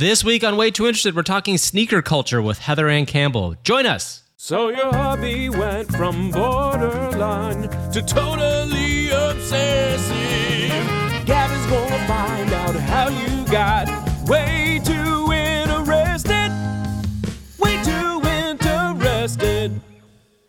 This week on Way Too Interested, we're talking sneaker culture with Heather Ann Campbell. Join us. So your hobby went from borderline to totally obsessive. Gavin's gonna find out how you got way too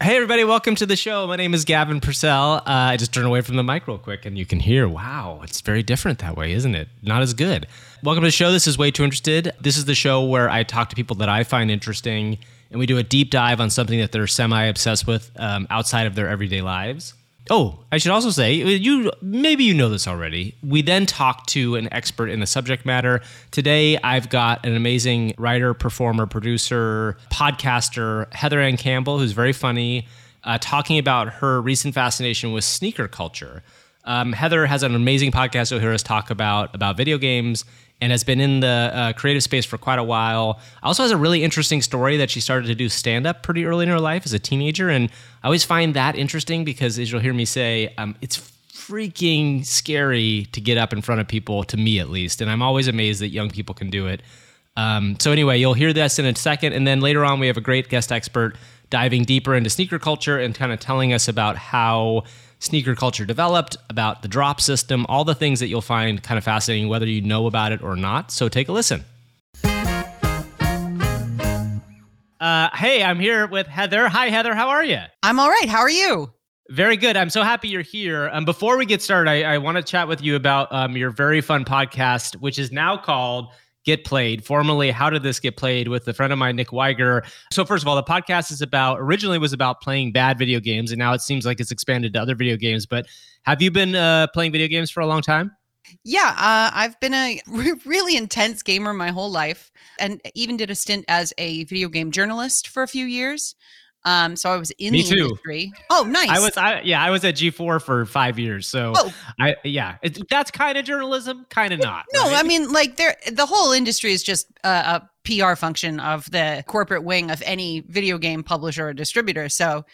Hey, everybody, welcome to the show. My name is Gavin Purcell. Uh, I just turned away from the mic real quick, and you can hear, wow, it's very different that way, isn't it? Not as good. Welcome to the show. This is Way Too Interested. This is the show where I talk to people that I find interesting, and we do a deep dive on something that they're semi obsessed with um, outside of their everyday lives. Oh, I should also say, you maybe you know this already. We then talk to an expert in the subject matter. Today, I've got an amazing writer, performer, producer, podcaster, Heather Ann Campbell, who's very funny, uh, talking about her recent fascination with sneaker culture. Um, Heather has an amazing podcast you'll hear us talk about about video games and has been in the uh, creative space for quite a while. Also has a really interesting story that she started to do stand up pretty early in her life as a teenager, and I always find that interesting because, as you'll hear me say, um, it's freaking scary to get up in front of people, to me at least, and I'm always amazed that young people can do it. Um, so anyway, you'll hear this in a second, and then later on we have a great guest expert diving deeper into sneaker culture and kind of telling us about how sneaker culture developed, about the drop system, all the things that you'll find kind of fascinating, whether you know about it or not. So take a listen. Uh, hey, I'm here with Heather. Hi, Heather. How are you? I'm all right. How are you? Very good. I'm so happy you're here. Um, before we get started, I, I want to chat with you about um, your very fun podcast, which is now called Get Played. formally How Did This Get Played? with a friend of mine, Nick Weiger. So, first of all, the podcast is about originally was about playing bad video games, and now it seems like it's expanded to other video games. But have you been uh, playing video games for a long time? Yeah, uh, I've been a re- really intense gamer my whole life, and even did a stint as a video game journalist for a few years. Um, so I was in Me the too. industry. Oh, nice. I was, I, yeah, I was at G4 for five years. So, Oh. I, yeah, it, that's kind of journalism, kind of not. No, right? I mean, like, there, the whole industry is just a, a PR function of the corporate wing of any video game publisher or distributor. So,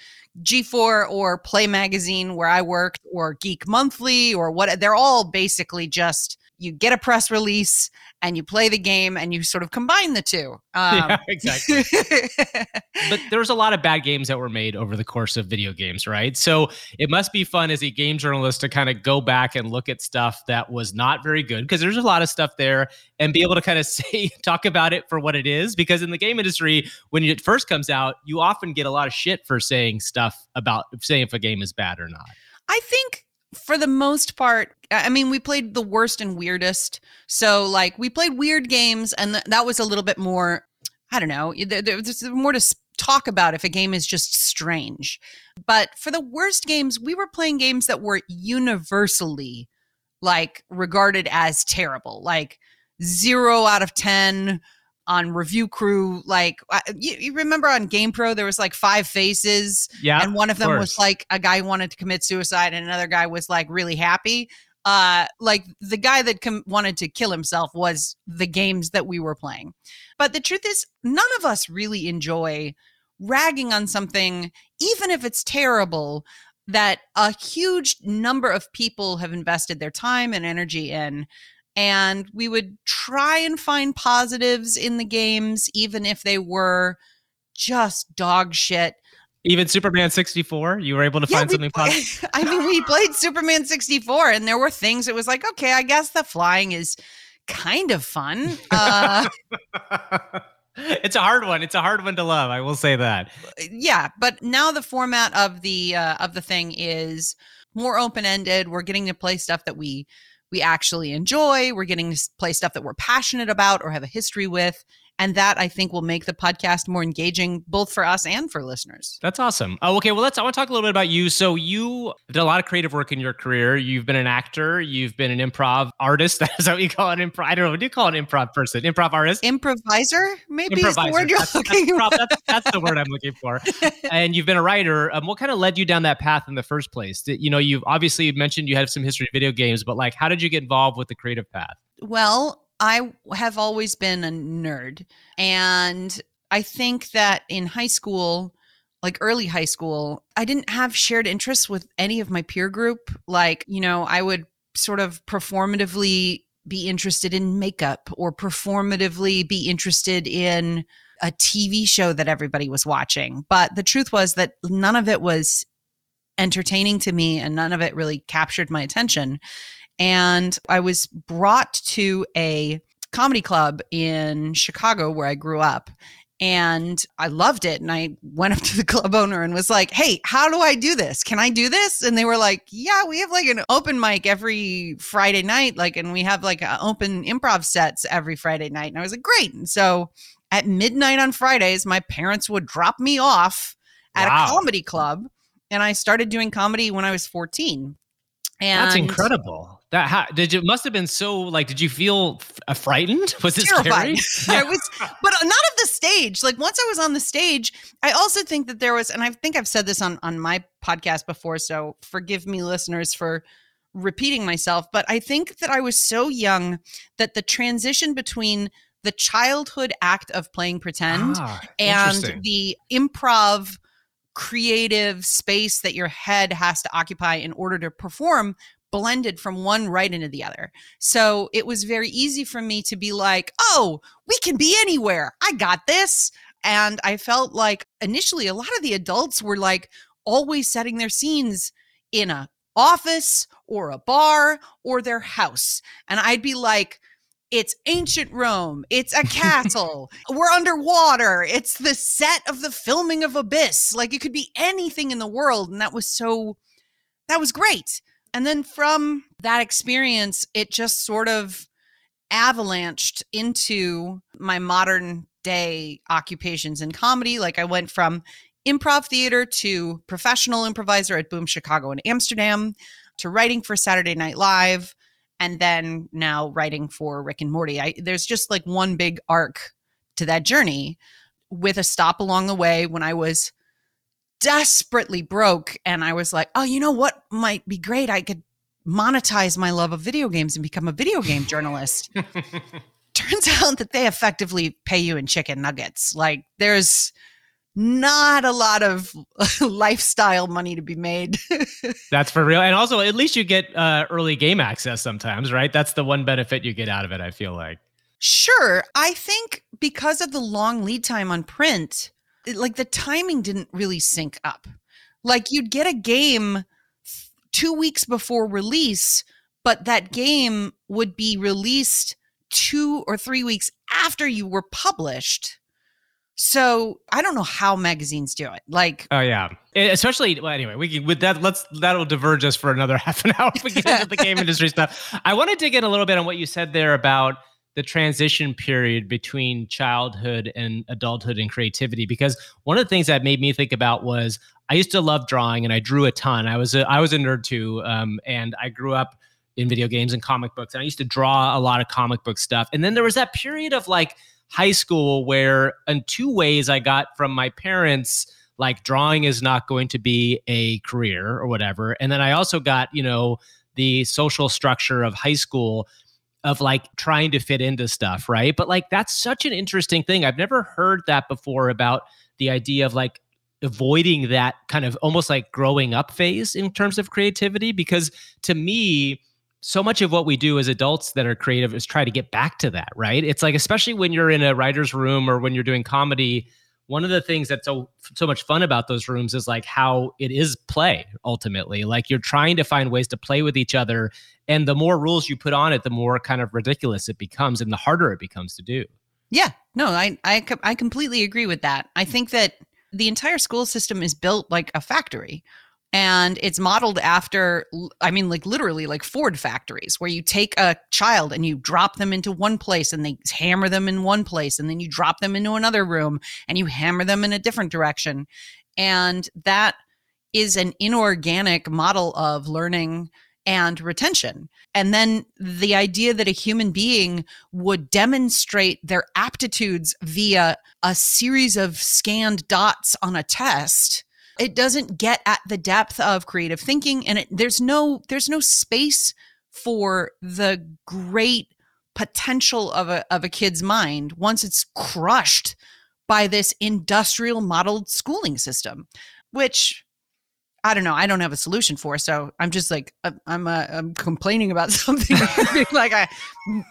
G4 or Play Magazine, where I worked, or Geek Monthly, or what, they're all basically just you get a press release and you play the game and you sort of combine the two. Um, yeah, exactly. but there's a lot of bad games that were made over the course of video games, right? So it must be fun as a game journalist to kind of go back and look at stuff that was not very good because there's a lot of stuff there and be able to kind of say, talk about it for what it is. Because in the game industry, when it first comes out, you often get a lot of shit for saying stuff about saying if a game is bad or not. I think for the most part, I mean, we played the worst and weirdest. So, like, we played weird games, and th- that was a little bit more, I don't know, there- there's more to talk about if a game is just strange. But for the worst games, we were playing games that were universally, like, regarded as terrible, like zero out of 10 on review crew like you, you remember on GamePro there was like five faces Yeah. and one of them was like a guy who wanted to commit suicide and another guy was like really happy. Uh like the guy that com- wanted to kill himself was the games that we were playing. But the truth is none of us really enjoy ragging on something even if it's terrible that a huge number of people have invested their time and energy in and we would try and find positives in the games even if they were just dog shit Even Superman 64, you were able to yeah, find we something positive. I mean, we played Superman 64, and there were things it was like, okay, I guess the flying is kind of fun. Uh, it's a hard one. It's a hard one to love. I will say that. yeah, but now the format of the uh, of the thing is more open ended. We're getting to play stuff that we we actually enjoy. We're getting to play stuff that we're passionate about or have a history with. And that I think will make the podcast more engaging both for us and for listeners. That's awesome. Oh, okay. Well, let's. I want to talk a little bit about you. So you did a lot of creative work in your career. You've been an actor. You've been an improv artist. That's what you call an improv. I don't know. What do you call an improv person? Improv artist. Improviser, maybe is the Improviser. word you're That's, that's, looking prob- that's, that's the word I'm looking for. And you've been a writer. Um, what kind of led you down that path in the first place? You know, you've obviously mentioned you had some history of video games, but like, how did you get involved with the creative path? Well, I have always been a nerd. And I think that in high school, like early high school, I didn't have shared interests with any of my peer group. Like, you know, I would sort of performatively be interested in makeup or performatively be interested in a TV show that everybody was watching. But the truth was that none of it was entertaining to me and none of it really captured my attention. And I was brought to a comedy club in Chicago where I grew up. And I loved it. And I went up to the club owner and was like, Hey, how do I do this? Can I do this? And they were like, Yeah, we have like an open mic every Friday night. Like, and we have like open improv sets every Friday night. And I was like, Great. And so at midnight on Fridays, my parents would drop me off at wow. a comedy club. And I started doing comedy when I was 14. And That's incredible. That how, did you must have been so like did you feel f- frightened? Was it terrified? scary? I was but not of the stage. Like once I was on the stage, I also think that there was and I think I've said this on on my podcast before, so forgive me listeners for repeating myself, but I think that I was so young that the transition between the childhood act of playing pretend ah, and the improv creative space that your head has to occupy in order to perform blended from one right into the other. So it was very easy for me to be like, oh, we can be anywhere. I got this. And I felt like initially a lot of the adults were like always setting their scenes in a office or a bar or their house. And I'd be like, it's ancient Rome. It's a castle. We're underwater. It's the set of the filming of Abyss. Like it could be anything in the world. And that was so, that was great. And then from that experience, it just sort of avalanched into my modern day occupations in comedy. Like I went from improv theater to professional improviser at Boom Chicago in Amsterdam to writing for Saturday Night Live and then now writing for Rick and Morty. I, there's just like one big arc to that journey with a stop along the way when I was desperately broke and I was like, "Oh, you know what might be great? I could monetize my love of video games and become a video game journalist." Turns out that they effectively pay you in chicken nuggets. Like there's not a lot of lifestyle money to be made. That's for real. And also, at least you get uh, early game access sometimes, right? That's the one benefit you get out of it, I feel like. Sure. I think because of the long lead time on print, it, like the timing didn't really sync up. Like you'd get a game two weeks before release, but that game would be released two or three weeks after you were published so I don't know how magazines do it. Like, oh yeah, especially well, anyway. We can with that. Let's that'll diverge us for another half an hour if we get into the game industry stuff. I want to dig in a little bit on what you said there about the transition period between childhood and adulthood and creativity because one of the things that made me think about was I used to love drawing and I drew a ton. I was a, I was a nerd too, um, and I grew up in video games and comic books, and I used to draw a lot of comic book stuff. And then there was that period of like high school where in two ways I got from my parents like drawing is not going to be a career or whatever. And then I also got you know the social structure of high school of like trying to fit into stuff right? But like that's such an interesting thing. I've never heard that before about the idea of like avoiding that kind of almost like growing up phase in terms of creativity because to me so much of what we do as adults that are creative is try to get back to that, right? It's like especially when you're in a writer's room or when you're doing comedy, one of the things that's so so much fun about those rooms is like how it is play ultimately. Like you're trying to find ways to play with each other and the more rules you put on it, the more kind of ridiculous it becomes and the harder it becomes to do. Yeah. No, I I I completely agree with that. I hmm. think that the entire school system is built like a factory and it's modeled after i mean like literally like ford factories where you take a child and you drop them into one place and they hammer them in one place and then you drop them into another room and you hammer them in a different direction and that is an inorganic model of learning and retention. And then the idea that a human being would demonstrate their aptitudes via a series of scanned dots on a test it doesn't get at the depth of creative thinking and it, there's no there's no space for the great potential of a of a kid's mind once it's crushed by this industrial modeled schooling system which I don't know. I don't have a solution for. So I'm just like I'm I'm, uh, I'm complaining about something like I,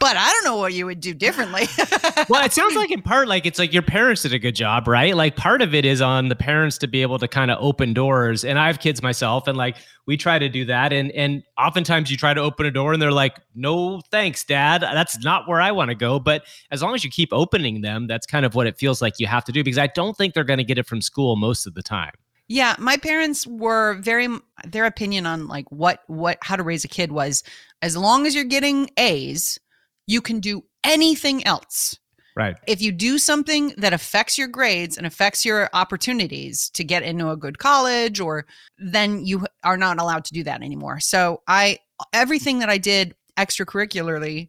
but I don't know what you would do differently. well, it sounds like in part like it's like your parents did a good job, right? Like part of it is on the parents to be able to kind of open doors. And I have kids myself, and like we try to do that. And and oftentimes you try to open a door, and they're like, "No, thanks, Dad. That's not where I want to go." But as long as you keep opening them, that's kind of what it feels like you have to do. Because I don't think they're going to get it from school most of the time. Yeah, my parents were very their opinion on like what what how to raise a kid was as long as you're getting A's, you can do anything else. Right. If you do something that affects your grades and affects your opportunities to get into a good college or then you are not allowed to do that anymore. So I everything that I did extracurricularly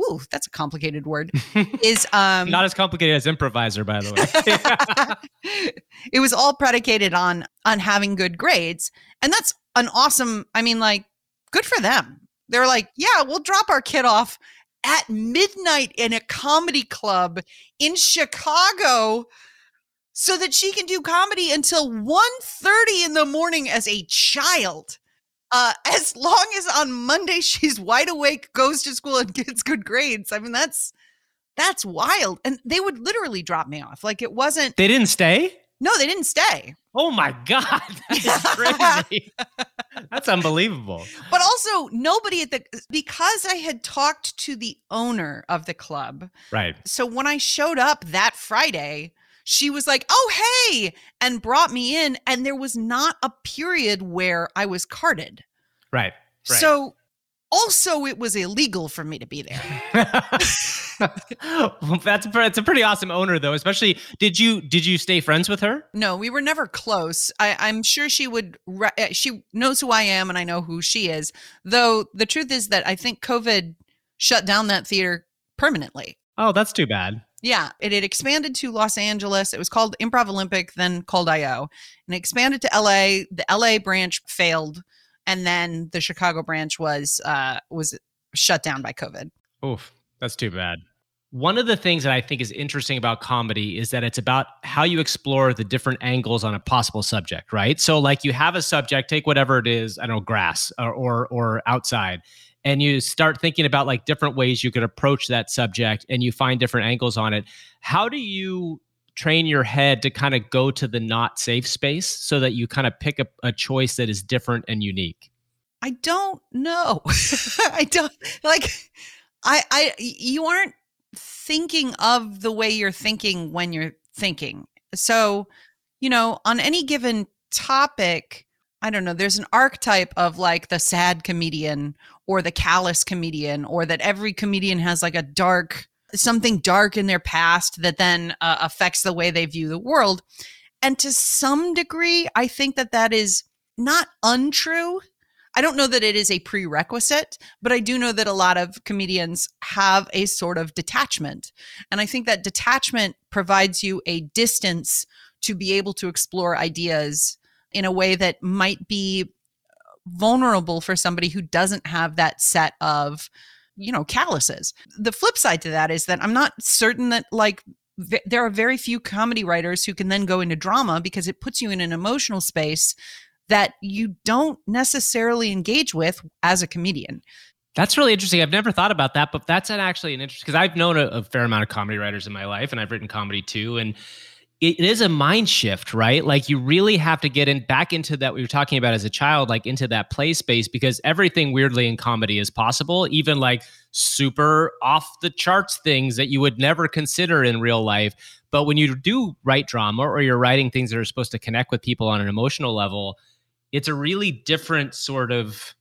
Ooh, that's a complicated word. Is um not as complicated as improviser, by the way. it was all predicated on on having good grades, and that's an awesome. I mean, like, good for them. They're like, yeah, we'll drop our kid off at midnight in a comedy club in Chicago so that she can do comedy until 1.30 in the morning as a child uh, as long as on Monday she's wide awake, goes to school, and gets good grades. I mean, that's that's wild. And they would literally drop me off. Like it wasn't. They didn't stay. No, they didn't stay. Oh my god, that's crazy. that's unbelievable. But also, nobody at the because I had talked to the owner of the club. Right. So when I showed up that Friday, she was like, "Oh, hey," and brought me in and there was not a period where I was carded. Right. right. So also it was illegal for me to be there. well, that's a, that's a pretty awesome owner though. Especially, did you did you stay friends with her? No, we were never close. I, am sure she would. Re- eh, she knows who I am, and I know who she is. Though the truth is that I think COVID shut down that theater permanently. Oh, that's too bad. Yeah, it had expanded to Los Angeles. It was called Improv Olympic, then called IO, and expanded to LA. The LA branch failed, and then the Chicago branch was uh, was shut down by COVID. Oof, that's too bad. One of the things that I think is interesting about comedy is that it's about how you explore the different angles on a possible subject, right? So, like, you have a subject, take whatever it is, I don't know, grass or or, or outside, and you start thinking about like different ways you could approach that subject and you find different angles on it how do you train your head to kind of go to the not safe space so that you kind of pick a, a choice that is different and unique? I don't know. I don't like i i you aren't thinking of the way you're thinking when you're thinking. So you know on any given topic I don't know, there's an archetype of like the sad comedian or the callous comedian, or that every comedian has like a dark, something dark in their past that then uh, affects the way they view the world. And to some degree, I think that that is not untrue. I don't know that it is a prerequisite, but I do know that a lot of comedians have a sort of detachment. And I think that detachment provides you a distance to be able to explore ideas in a way that might be vulnerable for somebody who doesn't have that set of you know calluses the flip side to that is that i'm not certain that like v- there are very few comedy writers who can then go into drama because it puts you in an emotional space that you don't necessarily engage with as a comedian that's really interesting. I've never thought about that, but that's actually an interesting because I've known a, a, fair amount of comedy writers in my life, and I've written comedy too. And it is a mind shift, right? Like you really have to get in back into that we were talking about as a child, like into that play space because everything weirdly in comedy is possible, even like super off the charts things that you would never consider in real life. But when you do write drama or you're writing things that are supposed to connect with people on an emotional level, it's a really different sort of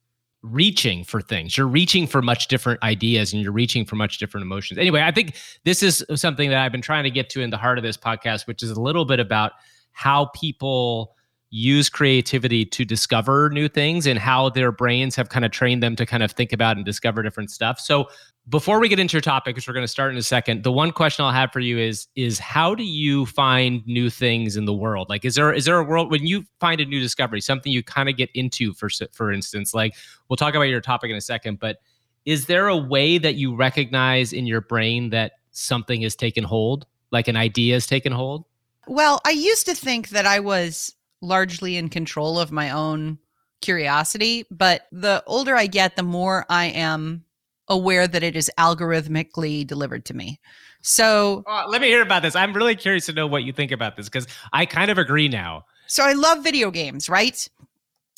reaching for things. You're reaching for much different ideas and you're reaching for much different emotions. Anyway, I think this is something that I've been trying to get to in the heart of this podcast, which is a little bit about how people use creativity to discover new things and how their brains have kind of trained them to kind of think about and discover different stuff. So before we get into your topic, which we're going to start in a second, the one question I'll have for you is is how do you find new things in the world? Like, is there is there a world when you find a new discovery, something you kind of get into for for instance? Like, we'll talk about your topic in a second, but is there a way that you recognize in your brain that something has taken hold, like an idea has taken hold? Well, I used to think that I was largely in control of my own curiosity, but the older I get, the more I am aware that it is algorithmically delivered to me. So, Oh, let me hear about this. I'm really curious to know what you think about this because I kind of agree now. so I love video games, right?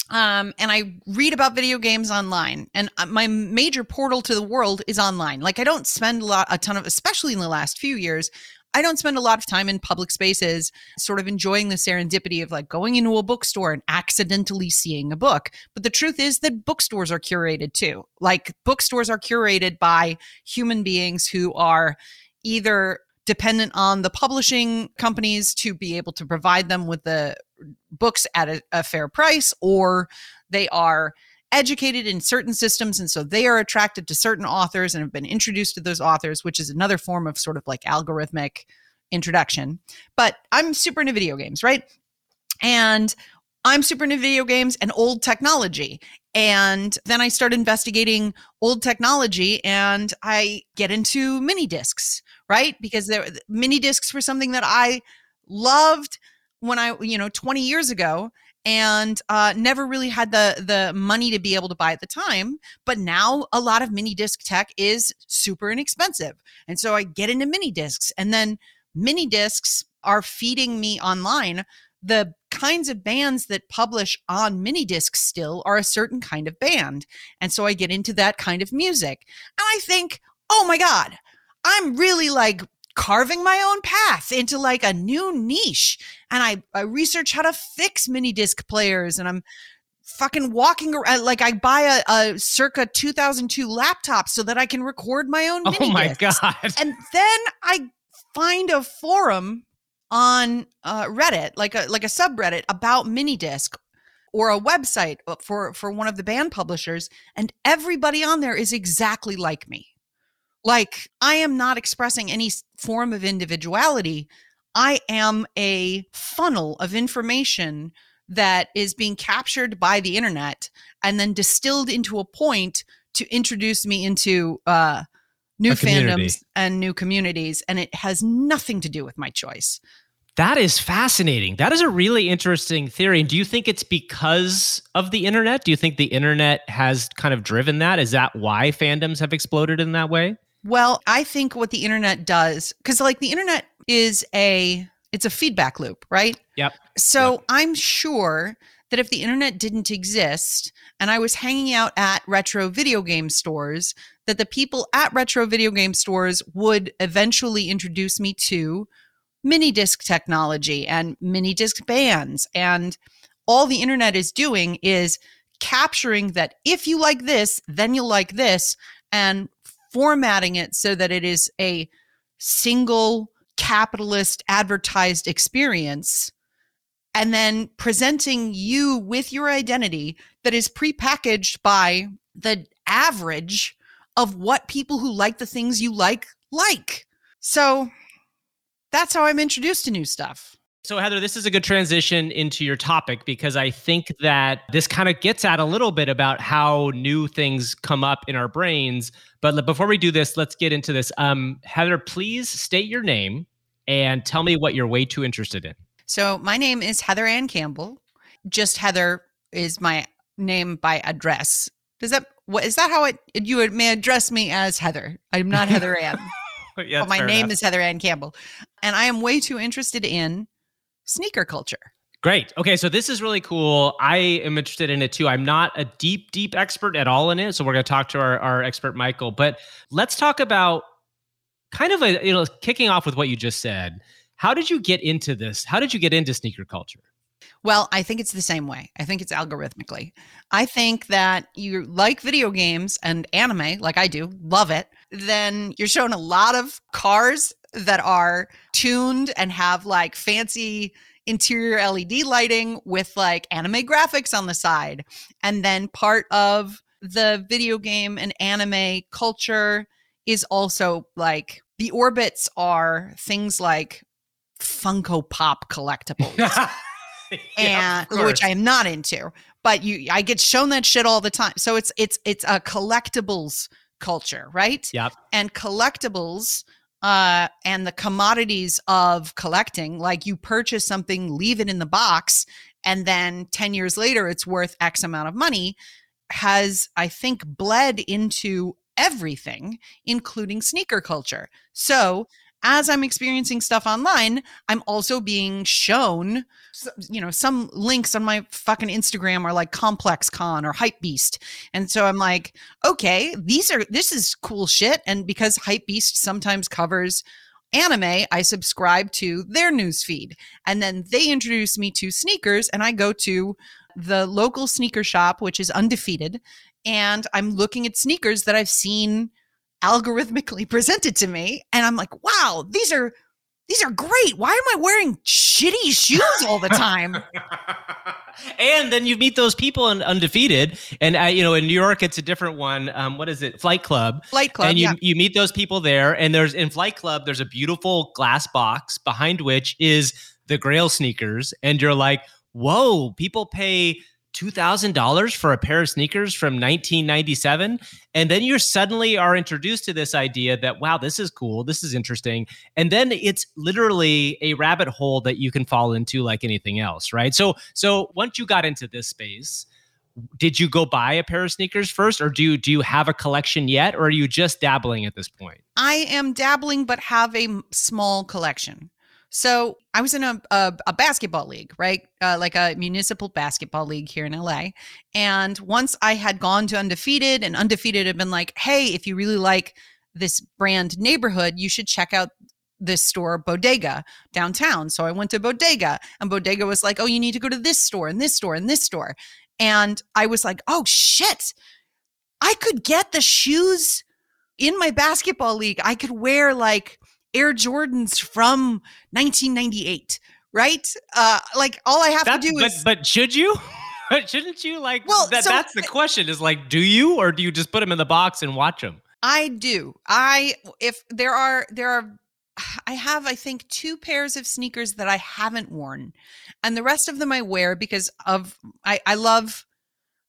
Um, and I read about video games online, and uh, my major portal to the world is online. Like I don't spend a lot, a ton of, especially in the last few years, I don't spend a lot of time in public spaces, sort of enjoying the serendipity of like going into a bookstore and accidentally seeing a book. But the truth is that bookstores are curated too. Like bookstores are curated by human beings who are either dependent on the publishing companies to be able to provide them with the books at a, a fair price or they are educated in certain systems and so they are attracted to certain authors and have been introduced to those authors which is another form of sort of like algorithmic introduction. But i'm super into video games right? And i'm super into video games and old technology. And then i start investigating old technology and i get into mini discs right? Because there mini discs were something that i loved when I, you know, 20 years ago and uh, never really had the the money to be able to buy at the time. But now a lot of mini disc tech is super inexpensive, and so I get into mini discs, and then mini discs are feeding me online. The kinds of bands that publish on mini discs still are a certain kind of band, and so I get into that kind of music, and I think, oh my god, I'm really like carving my own path into like a new niche and I, I research how to fix mini disc players and I'm fucking walking around like I buy a, a circa 2002 laptop so that I can record my own mini Oh my discs. god. And then I find a forum on uh, Reddit, like a like a subreddit about mini disc or a website uh, for for one of the band publishers and everybody on there is exactly like me. Like I am not expressing any form of individuality. I am a funnel of information that is being captured by the internet and then distilled into a point to introduce me into uh, new fandoms and new communities. And it has nothing to do with my choice. That is fascinating. That is a really interesting theory. And do you think it's because of the internet? Do you think the internet has kind of driven that? Is that why fandoms have exploded in that way? Well, I think what the internet does, because like the internet is a it's a feedback loop, right? Yep. So I'm sure that if the internet didn't exist and I was hanging out at retro video game stores, that the people at retro video game stores would eventually introduce me to mini disc technology and mini disc bands. And all the internet is doing is capturing that if you like this, then you'll like this, and formatting it so that it is a single capitalist advertised experience and then presenting you with your identity that is prepackaged by the average of what people who like the things you like like. So that's how I'm introduced to new stuff. So, Heather, this is a good transition into your topic because I think that this kind of gets at a little bit about how new things come up in our brains. But before we do this, let's get into this. Um, Heather, please state your name and tell me what you're way too interested in. So my name is Heather Ann Campbell. Just Heather is my name by address. Does that what is that how it you may address me as Heather? I'm not Heather Ann. yeah, but my name is Heather Ann Campbell. And I am way too interested in sneaker culture. Great. Okay, so this is really cool. I am interested in it too. I'm not a deep, deep expert at all in it. So we're going to talk to our, our expert, Michael. But let's talk about kind of a, you know, kicking off with what you just said. How did you get into this? How did you get into sneaker culture? Well, I think it's the same way. I think it's algorithmically. I think that you like video games and anime, like I do, love it. Then you're shown a lot of cars that are tuned and have like fancy interior LED lighting with like anime graphics on the side. And then part of the video game and anime culture is also like the orbits are things like Funko Pop collectibles and which I am not into. But you, I get shown that shit all the time. So it's it's it's a collectibles culture, right? Yep. And collectibles uh, and the commodities of collecting, like you purchase something, leave it in the box, and then 10 years later it's worth X amount of money has, I think, bled into everything, including sneaker culture. So as I'm experiencing stuff online, I'm also being shown, you know, some links on my fucking Instagram are like Complex Con or Hypebeast. And so I'm like, okay, these are, this is cool shit. And because Hypebeast sometimes covers anime, I subscribe to their news feed. And then they introduce me to sneakers, and I go to the local sneaker shop, which is undefeated. And I'm looking at sneakers that I've seen algorithmically presented to me. And I'm like, wow, these are these are great. Why am I wearing shitty shoes all the time? and then you meet those people in undefeated, and uh, you know in New York it's a different one. Um, what is it? Flight Club. Flight Club. And you yeah. you meet those people there, and there's in Flight Club there's a beautiful glass box behind which is the Grail sneakers, and you're like, whoa, people pay $2,000 for a pair of sneakers from 1997. And then you suddenly are introduced to this idea that, wow, this is cool. This is interesting. And then it's literally a rabbit hole that you can fall into like anything else, right? So, so once you got into this space, did you go buy a pair of sneakers first or do you do you have a collection yet or are you just dabbling at this point I am dabbling but have a small collection. So I was in a, a, a basketball league, right? Uh, like a municipal basketball league here in LA. And once I had gone to Undefeated, and Undefeated had been like, hey, if you really like this brand neighborhood, you should check out this store, Bodega, downtown. So I went to Bodega, and Bodega was like, oh, you need to go to this store and this store and this store. And I was like, oh, shit. I could get the shoes in my basketball league. I could wear like Air Jordans from 1998, right? Uh, like all I have That's, to do but, is. but should you shouldn't you like Well, that, so- that's the question is like do you or do you just put them in the box and watch them I do. I if there are there are I have I think two pairs of sneakers that I haven't worn. And the rest of them I wear because of I I love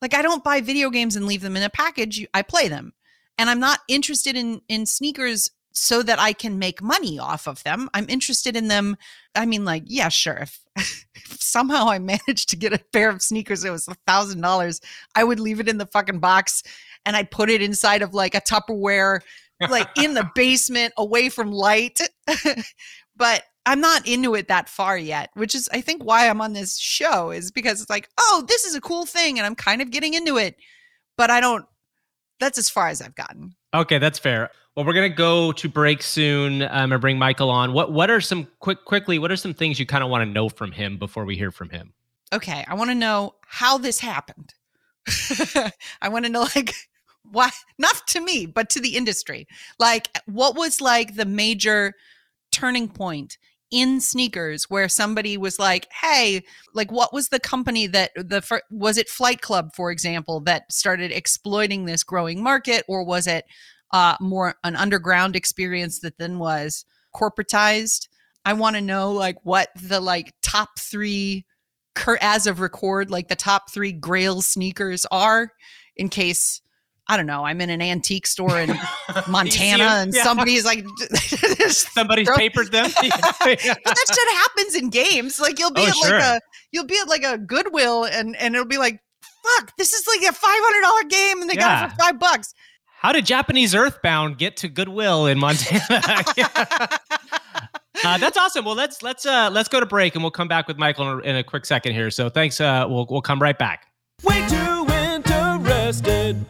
like I don't buy video games and leave them in a package. I play them. And I'm not interested in in sneakers so that I can make money off of them. I'm interested in them. I mean, like, yeah, sure. If, if somehow I managed to get a pair of sneakers that was a thousand dollars, I would leave it in the fucking box and I'd put it inside of like a Tupperware, like in the basement away from light. but I'm not into it that far yet, which is I think why I'm on this show is because it's like, oh, this is a cool thing and I'm kind of getting into it. But I don't that's as far as I've gotten. Okay that's fair well we're gonna go to break soon um, and bring michael on what what are some quick quickly what are some things you kind of want to know from him before we hear from him okay, I want to know how this happened. I want to know like why not to me, but to the industry. Like what was like the major turning point in sneakers where somebody was like, "Hey, like what was the company that the was it Flight Club for example that started exploiting this growing market or was it uh more an underground experience that then was corporatized?" I want to know like what the like top 3 cur- as of record like the top three grail sneakers are in case i don't know i'm in an antique store in montana and Yeah. somebody's like somebody's Throw- papered them but that shit happens in games like you'll be Oh, at sure. like a you'll be at like a goodwill and and it'll be like fuck this is like a $500 game and they got it for five bucks how did japanese earthbound get to goodwill in montana Uh, that's awesome. Well, let's let's uh let's go to break and we'll come back with Michael in a, in a quick second here. So thanks. Uh, we'll we'll come right back. Way too interested.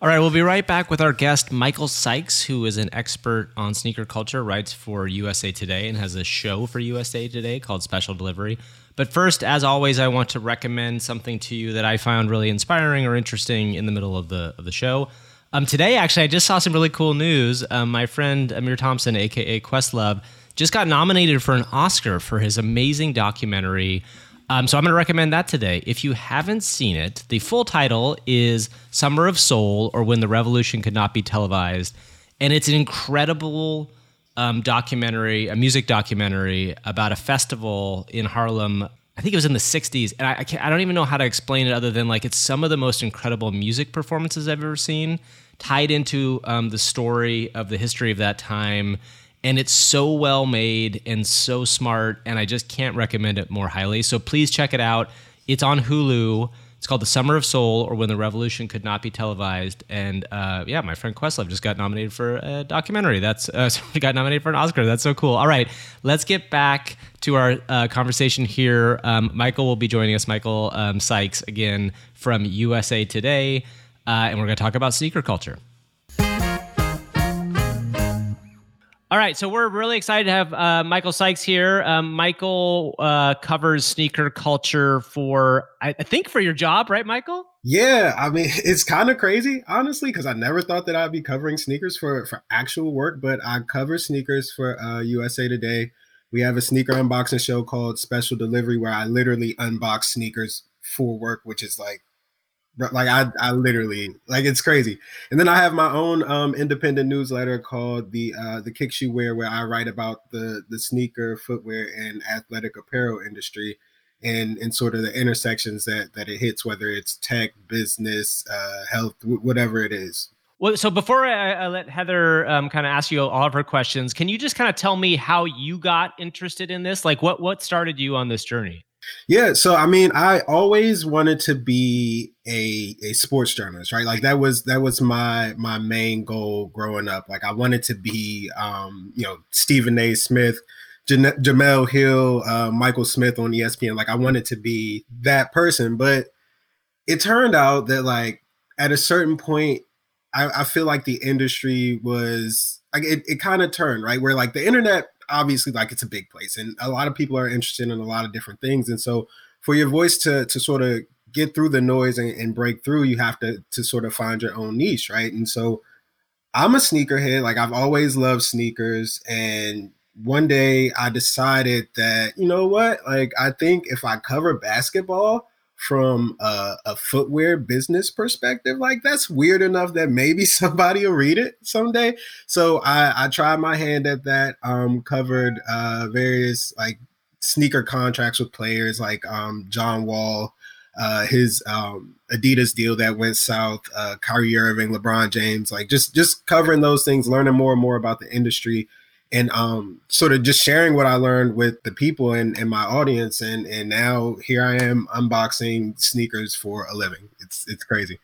All right, we'll be right back with our guest, Michael Sykes, who is an expert on sneaker culture, writes for USA Today, and has a show for USA Today called Special Delivery. But first, as always, I want to recommend something to you that I found really inspiring or interesting in the middle of the of the show. Um, today, actually, I just saw some really cool news. Um, my friend Ahmir Thompson, aka Questlove, just got nominated for an Oscar for his amazing documentary. Um, so I'm going to recommend that today. If you haven't seen it, the full title is Summer of Soul or When the Revolution Could Not Be Televised. And it's an incredible um, documentary, a music documentary about a festival in Harlem. I think it was in the 60s. And I, I, can't, I don't even know how to explain it other than like it's some of the most incredible music performances I've ever seen, tied into um, the story of the history of that time and it's so well made and so smart and i just can't recommend it more highly so please check it out It's on Hulu. It's called The Summer of Soul or When the Revolution Could Not Be Televised. And uh, yeah, my friend Questlove just got nominated for a documentary. That's uh, got nominated for an Oscar. That's so cool. All right, let's get back to our uh, conversation here. Um, Michael will be joining us, Michael um, Sykes, again from USA Today. Uh, and we're going to talk about sneaker culture. All right, so we're really excited to have uh, Michael Sykes here. Um, Michael uh, covers sneaker culture for, I, I think, for your job, right, Michael? Yeah, I mean, it's kind of crazy, honestly, because I never thought that I'd be covering sneakers for for actual work, but I cover sneakers for uh, USA Today. We have a sneaker unboxing show called Special Delivery, where I literally unbox sneakers for work, which is like like I, I literally like it's crazy. And then I have my own um, independent newsletter called the uh, the Kicks You Wear, where I write about the the sneaker, footwear, and athletic apparel industry, and and sort of the intersections that that it hits, whether it's tech, business, uh, health, w- whatever it is. Well, so before I, I let Heather um, kind of ask you all of her questions, can you just kind of tell me how you got interested in this? Like, what what started you on this journey? Yeah, so I mean, I always wanted to be a a sports journalist, right? Like that was that was my my main goal growing up. Like I wanted to be, um, you know, Stephen A. Smith, Jemele Hill, uh, Michael Smith on ESPN. Like I wanted to be that person, but it turned out that like at a certain point, I, I feel like the industry was like it, it kind of turned right where like the internet obviously like it's a big place and a lot of people are interested in a lot of different things and so for your voice to to sort of get through the noise and, and break through you have to to sort of find your own niche right? And so i'm a sneakerhead like i've always loved sneakers and one day i decided that you know what? Like i think if i cover basketball from a, a, footwear business perspective, like that's weird enough that maybe somebody will read it someday. So I, I tried my hand at that. Um, covered uh, various like sneaker contracts with players like um, John Wall, uh, his um, Adidas deal that went south, uh, Kyrie Irving, LeBron James, like just just covering those things, learning more and more about the industry and um, sort of just sharing what I learned with the people and, and my audience. And and now here I am unboxing sneakers for a living. It's it's crazy.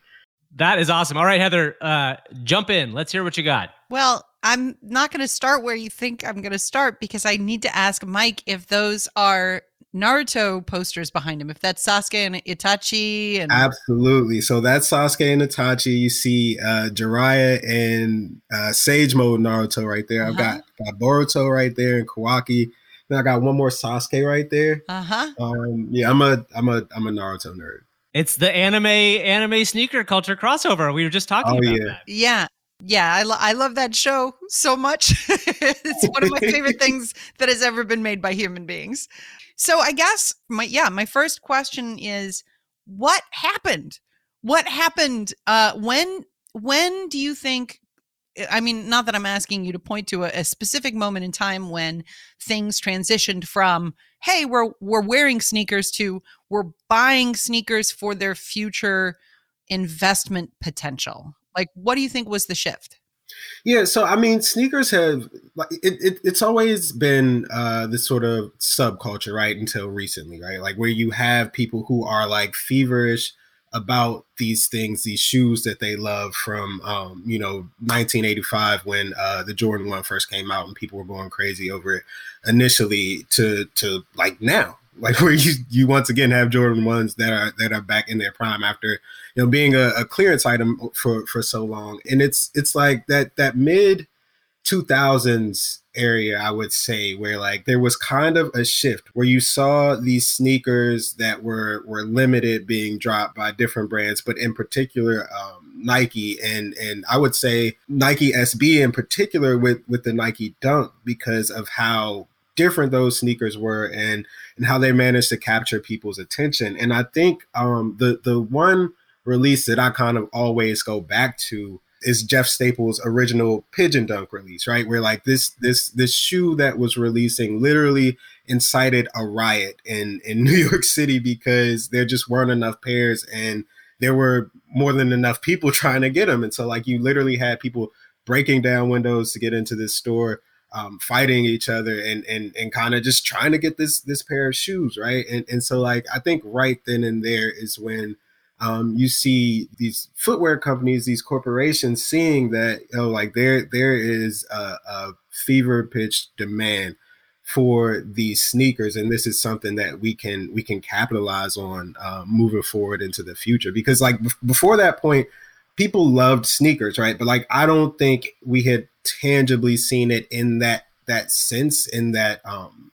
That is awesome. All right, Heather, uh, jump in. Let's hear what you got. Well, I'm not going to start where you think I'm going to start because I need to ask Mike if those are Naruto posters behind him. If that's Sasuke and Itachi, and absolutely. So that's Sasuke and Itachi. You see uh, Jiraiya and uh, Sage Mode Naruto right there. Uh-huh. I've got, got Boruto right there and Kawaki. Then I got one more Sasuke right there. Uh huh. Um, yeah, I'm a I'm a I'm a Naruto nerd. It's the anime anime sneaker culture crossover. We were just talking oh, about yeah. that. Yeah. Yeah, I, lo- I love that show so much. it's one of my favorite things that has ever been made by human beings. So I guess my yeah, my first question is what happened? What happened uh when when do you think I mean, not that I'm asking you to point to a, a, specific moment in time when things transitioned from, hey, we're we're wearing sneakers to we're buying sneakers for their future investment potential. Like, what do you think was the shift? Yeah, so I mean, sneakers have like it, it, it's always been uh, this sort of subculture, right? Until recently, right? Like where you have people who are like feverish about these things, these shoes that they love from, um, you know, 1985 when uh, the Jordan One first came out and people were going crazy over it. Initially, to to like now, like where you you once again have Jordan ones that are that are back in their prime after you know being a, a clearance item for for so long, and it's it's like that that mid 2000s area i would say where like there was kind of a shift where you saw these sneakers that were were limited being dropped by different brands but in particular um, nike and and i would say nike sb in particular with with the nike dunk because of how different those sneakers were and and how they managed to capture people's attention. And I think um, the the one release that I kind of always go back to is Jeff Staple's original Pigeon Dunk release, right? Where like this this this shoe that was releasing literally incited a riot in in New York City because there just weren't enough pairs and there were more than enough people trying to get them. And so like you literally had people breaking down windows to get into this store um, fighting each other and and and kind of just trying to get this this pair of shoes right? And and so like i think right then and there is when um, you see these footwear companies these corporations seeing that you know like there there is a, a fever pitch demand for these sneakers and this is something that we can we can capitalize on uh, moving forward into the future. Because like b- before that point people loved sneakers right? But like i don't think we had tangibly seen it in that that sense in that um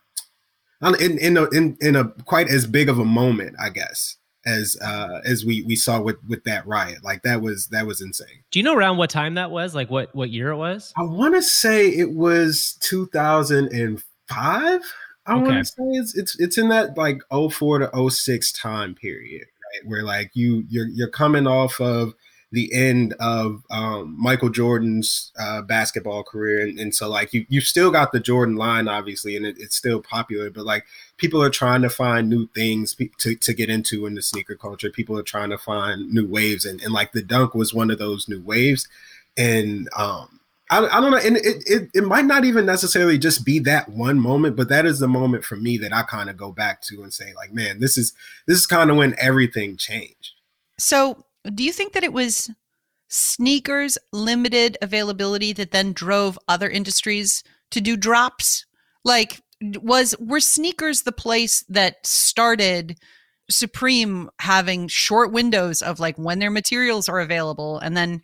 in in a, in, in a quite as big of a moment i guess as uh as we we saw with with that riot. Like that was that was insane. Do you know around what time that was? Like what what year it was? i want to say it was 2005 i want to say it's, it's it's in that like 04 to 06 time period right? Where like you you're you're coming off of the end of um, Michael Jordan's uh, basketball career, and, and so like you you still got the Jordan line, obviously, and it, it's still popular. But like people are trying to find new things to, to get into in the sneaker culture. People are trying to find new waves, and, and like the dunk was one of those new waves. And um, I, I don't know, and it, it it might not even necessarily just be that one moment, but that is the moment for me that I kind of go back to and say like, man, this is this is kind of when everything changed. So, do you think that it was sneakers limited availability that then drove other industries to do drops? Like was were sneakers the place that started Supreme having short windows of like when their materials are available and then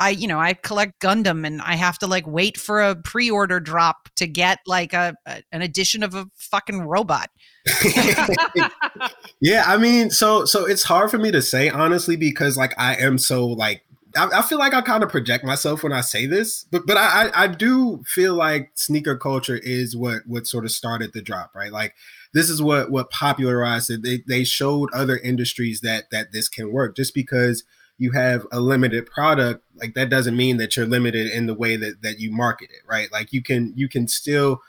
I you know I collect Gundam and I have to like wait for a pre-order drop to get like a, a an edition of a fucking robot. yeah, I mean, so so it's hard for me to say honestly because like I am so like I, I feel like I kind of project myself when I say this, but but I, I I do feel like sneaker culture is what what sort of started the drop, right? Like this is what what popularized it. They they showed other industries that that this can work. Just because you have a limited product, like that doesn't mean that you're limited in the way that that you market it, right? Like you can you can still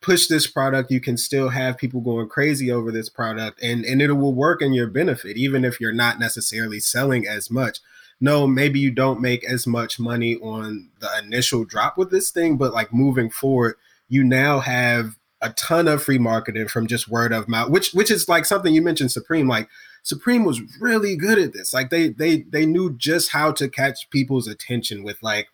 push this product you can still have people going crazy over this product and and it will work in your benefit even if you're not necessarily selling as much no maybe you don't make as much money on the initial drop with this thing but like moving forward you now have a ton of free marketing from just word of mouth which which is like something you mentioned supreme like supreme was really good at this. Like they they they knew just how to catch people's attention with like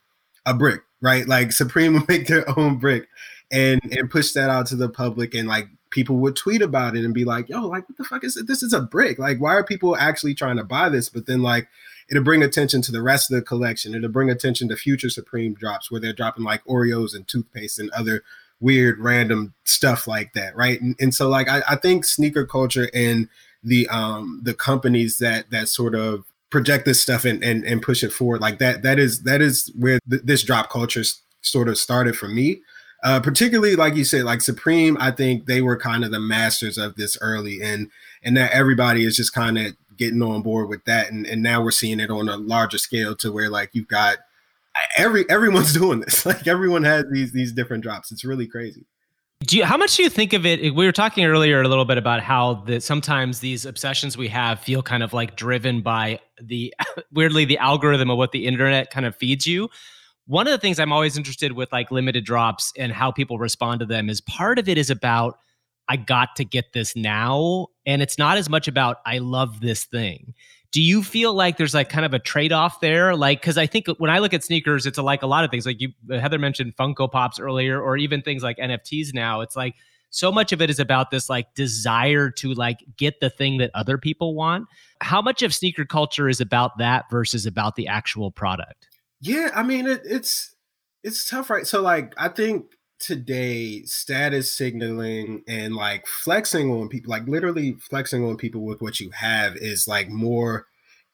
a brick right? Like supreme would make their own brick and and push that out to the public and like people would tweet about it and be like yo like what the fuck is it? This is a brick. Like why are people actually trying to buy this? But then like it'll bring attention to the rest of the collection. It'll bring attention to future supreme drops where they're dropping like oreos and toothpaste and other weird random stuff like that right? And, and so like I, I think sneaker culture and the um the companies that that sort of project this stuff and and, and push it forward like that that is that is where th- this drop culture s- sort of started for me uh, particularly like you said, like Supreme, I think they were kind of the masters of this early, and and that everybody is just kind of getting on board with that, and and now we're seeing it on a larger scale to where like you've got every everyone's doing this, like everyone has these these different drops. It's really crazy. Do you, how much do you think of it? We were talking earlier a little bit about how the, sometimes these obsessions we have feel kind of like driven by the weirdly the algorithm of what the internet kind of feeds you. One of the things I'm always interested with like limited drops and how people respond to them is part of it is about I got to get this now and it's not as much about I love this thing. Do you feel like there's like kind of a trade off there? Like, because I think when I look at sneakers, it's a, like a lot of things. Like you, Heather mentioned Funko Pops earlier, or even things like NFTs now. It's like so much of it is about this like desire to like get the thing that other people want. How much of sneaker culture is about that versus about the actual product? Yeah, I mean it, it's it's tough, right? So like I think today status signaling and like flexing on people like literally flexing on people with what you have is like more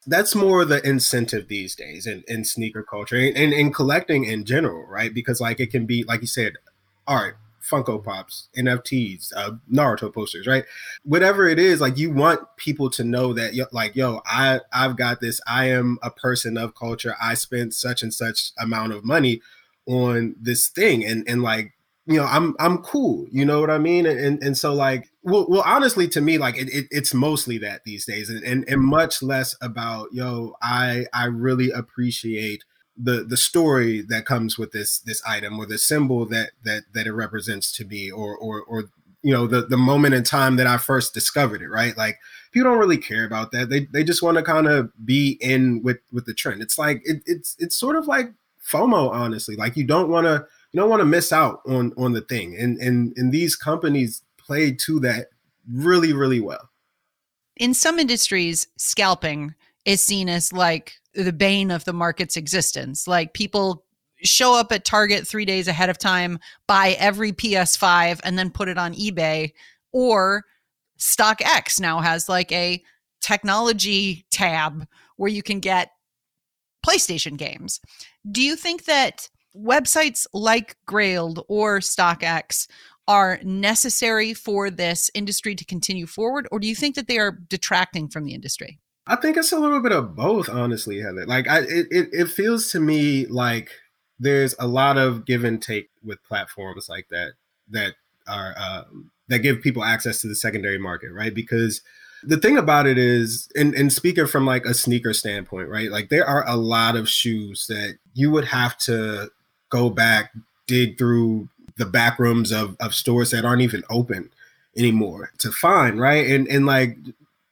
that's more the incentive these days in, in sneaker culture and, in collecting in general right? Because like it can be like you said art funko pops nfts uh, naruto posters right? Whatever it is like you want people to know that like yo i i've got this. I am a person of culture. I spent such and such amount of money on this thing. And and like you know i'm i'm cool you know what i mean and and, so like well, well honestly to me like it, it, it's mostly that these days and, and and much less about yo i i really appreciate the the story that comes with this this item or the symbol that that that it represents to me or or or you know the the moment in time that I first discovered it, right? Like people don't really care about that. They they just want to kind of be in with with the trend. It's like it, it's it's sort of like FOMO, honestly. Like you don't want to you don't want to miss out on on the thing, and and and these companies play to that really really well. In some industries, scalping is seen as like the bane of the market's existence. Like people show up at Target three days ahead of time, buy every PS5, and then put it on eBay. Or StockX now has like a technology tab where you can get PlayStation games. Do you think that websites like Grailed or StockX are necessary for this industry to continue forward, or do you think that they are detracting from the industry? I think it's a little bit of both, honestly, Heather. Like, I it, it, it feels to me like there's a lot of give and take with platforms like that that are um, that give people access to the secondary market, right? Because the thing about it is, and, and speaking from like a sneaker standpoint, right? Like there are a lot of shoes that you would have to go back, dig through the back rooms of, of stores that aren't even open anymore to find, right? And and like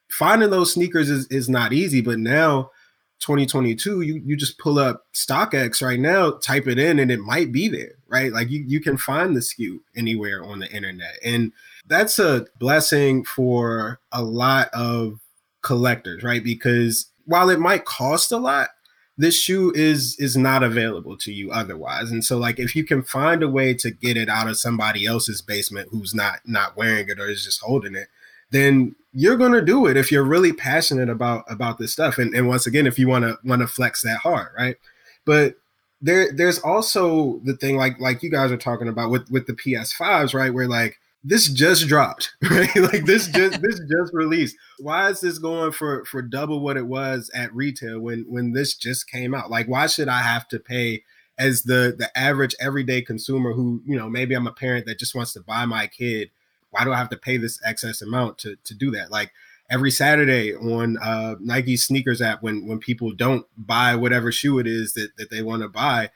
finding those sneakers is, is not easy, but now 2022, you you just pull up StockX right now, type it in, and it might be there, right? Like you you can find the SKU anywhere on the internet, and that's a blessing for a lot of collectors, right? Because while it might cost a lot, this shoe is is not available to you otherwise. And so like if you can find a way to get it out of somebody else's basement who's not not wearing it or is just holding it then you're going to do it if you're really passionate about about this stuff. And, and once again if you want to want to flex that hard right? But there there's also the thing like like you guys are talking about with with the ps5s right? Where like this just dropped right? Like this just this just released. Why is this going for for double what it was at retail when when this just came out? Like why should i have to pay as the the average everyday consumer who you know maybe i'm a parent that just wants to buy my kid why do I have to pay this excess amount to to do that? Like every Saturday on uh, Nike sneakers app, when when people don't buy whatever shoe it is that that they want to buy,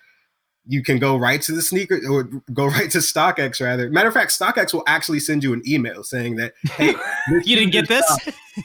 you can go right to the sneaker or go right to StockX rather. Matter of fact, StockX will actually send you an email saying that, hey, you didn't get this.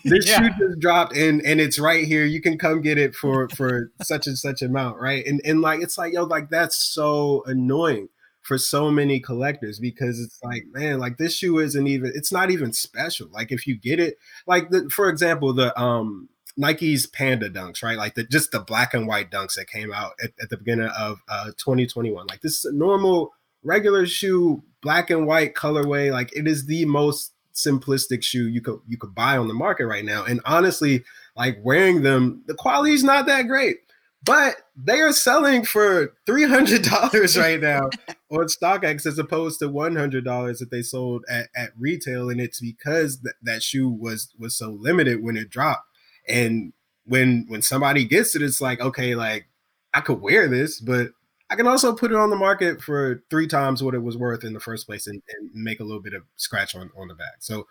This yeah. shoe just dropped and and it's right here. You can come get it for for such and such amount, right? And and like it's like yo, like that's so annoying for so many collectors because it's like man like this shoe isn't even it's not even special like if you get it like the, for example the um nike's panda dunks right? Like the just the black and white dunks that came out at, at the beginning of uh 2021 like this is a normal regular shoe black and white colorway. Like it is the most simplistic shoe you could you could buy on the market right now. And honestly like wearing them the quality is not that great but they are selling for three hundred dollars right now on StockX as opposed to one hundred dollars that they sold at, at retail, and it's because th- that shoe was was so limited when it dropped. And when when somebody gets it, it's like okay, like I could wear this, but I can also put it on the market for three times what it was worth in the first place and, and make a little bit of scratch on on the back. So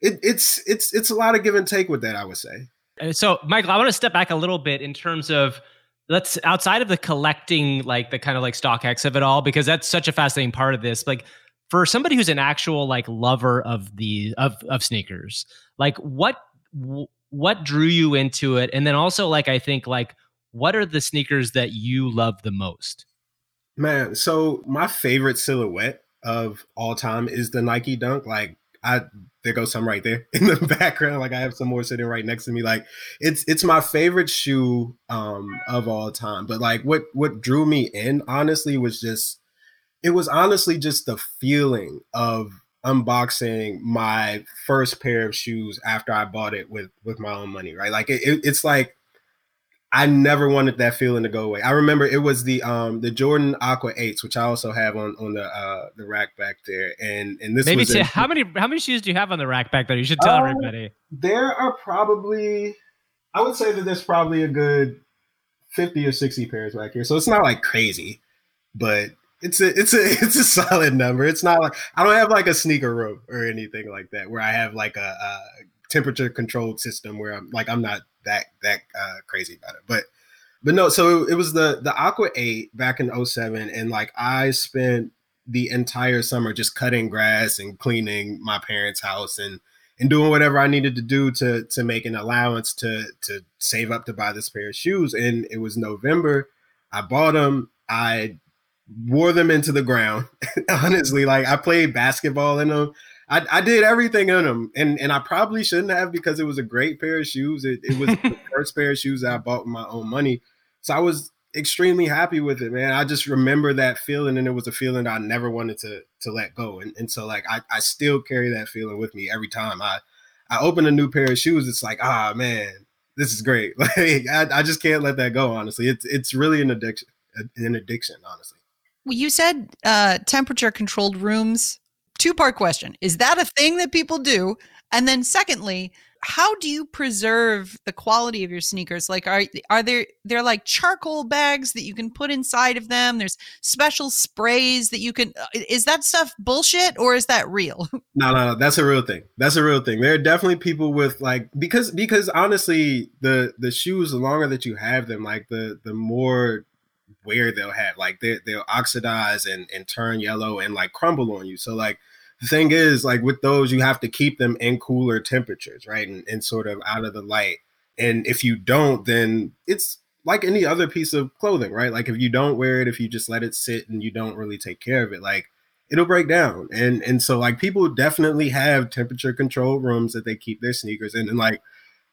it, it's it's it's a lot of give and take with that, I would say. So, Michael, I want to step back a little bit in terms of let's outside of the collecting, like the kind of like stock StockX of it all, because that's such a fascinating part of this. Like for somebody who's an actual like lover of the of of sneakers, like what what drew you into it, and then also like I think like what are the sneakers that you love the most? Man, so my favorite silhouette of all time is the Nike Dunk. Like I there goes some right there in the background. Like I have some more sitting right next to me. Like it's it's my favorite shoe um of all time. But like what what drew me in honestly was just it was honestly just the feeling of unboxing my first pair of shoes after I bought it with with my own money, right? Like it, it, it's like I never wanted that feeling to go away. I remember it was the um the Jordan Aqua Eights, which I also have on on the uh the rack back there, and and this maybe was how many how many shoes do you have on the rack back there? You should tell uh, everybody. There are probably, I would say that there's probably a good fifty or sixty pairs back here, so it's not like crazy, but it's a it's a it's a solid number. It's not like I don't have like a sneaker room or anything like that where I have like a, a temperature controlled system where I'm like I'm not that that uh, crazy about it. But but no, so it, it was the the Aqua 8 back in 07 and like I spent the entire summer just cutting grass and cleaning my parents' house and and doing whatever I needed to do to to make an allowance to to save up to buy this pair of shoes. And it was November. I bought them. I wore them into the ground. Honestly, like I played basketball in them. I, I did everything in them, and and I probably shouldn't have because it was a great pair of shoes. It, it was the first pair of shoes that I bought with my own money, so I was extremely happy with it, man. I just remember that feeling, and it was a feeling I never wanted to to let go, and and so like I I still carry that feeling with me every time I I open a new pair of shoes. It's like ah man, this is great. Like I, I just can't let that go. Honestly, it's it's really an addiction, an addiction. Honestly. You said uh, temperature controlled rooms. Two part question: Is that a thing that people do? And then, secondly, how do you preserve the quality of your sneakers? Like are are there they're like charcoal bags that you can put inside of them. There's special sprays that you can uh, is that stuff bullshit or is that real? No no no. That's a real thing. That's a real thing. There are definitely people with like because because honestly the the shoes the longer that you have them like the the more wear they'll have like they, they'll oxidize and and turn yellow and like crumble on you so like the thing is, like with those, you have to keep them in cooler temperatures, right? And, and sort of out of the light. And if you don't, then it's like any other piece of clothing, right? Like if you don't wear it, if you just let it sit and you don't really take care of it, like it'll break down. And and so like people definitely have temperature control rooms that they keep their sneakers in. And like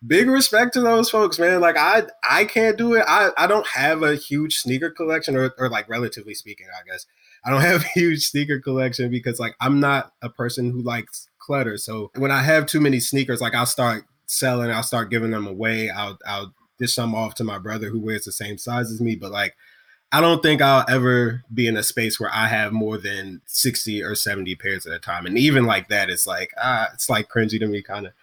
big respect to those folks, man. Like I I can't do it. I, I don't have a huge sneaker collection or, or like relatively speaking, I guess. I don't have a huge sneaker collection because like I'm not a person who likes clutter. So when I have too many sneakers, like I'll start selling, I'll start giving them away. I'll I'll dish some off to my brother who wears the same size as me. But like I don't think I'll ever be in a space where I have more than 60 or 70 pairs at a time. And even like that, it's like ah, it's like cringy to me kind of.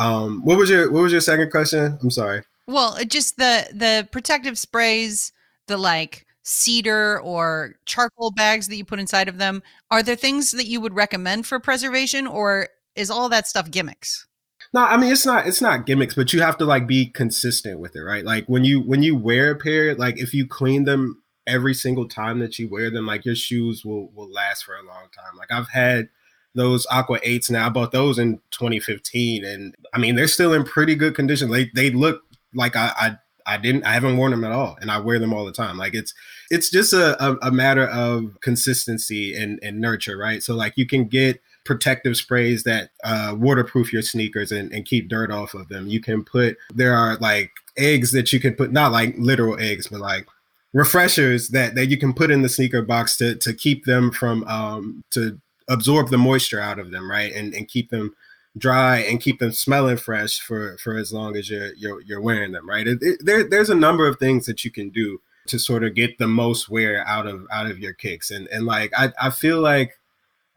Um, what was your what was your second question? I'm sorry. Well, just the the protective sprays, the like cedar or charcoal bags that you put inside of them. Are there things that you would recommend for preservation or is all that stuff gimmicks? No, I mean it's not it's not gimmicks, but you have to like be consistent with it, right? Like when you when you wear a pair, like if you clean them every single time that you wear them, like your shoes will will last for a long time. Like I've had those Aqua Eights now. I bought those in 2015, and I mean they're still in pretty good condition. They they look like I, I I didn't I haven't worn them at all and I wear them all the time. Like it's it's just a, a, a matter of consistency and, and nurture, right? So like you can get protective sprays that uh, waterproof your sneakers and, and keep dirt off of them. You can put there are like eggs that you can put not like literal eggs, but like refreshers that, that you can put in the sneaker box to to keep them from um to absorb the moisture out of them, right? And and keep them dry and keep them smelling fresh for for as long as you're you're, you're wearing them right? It, it, there, there's a number of things that you can do to sort of get the most wear out of out of your kicks. And and like i i feel like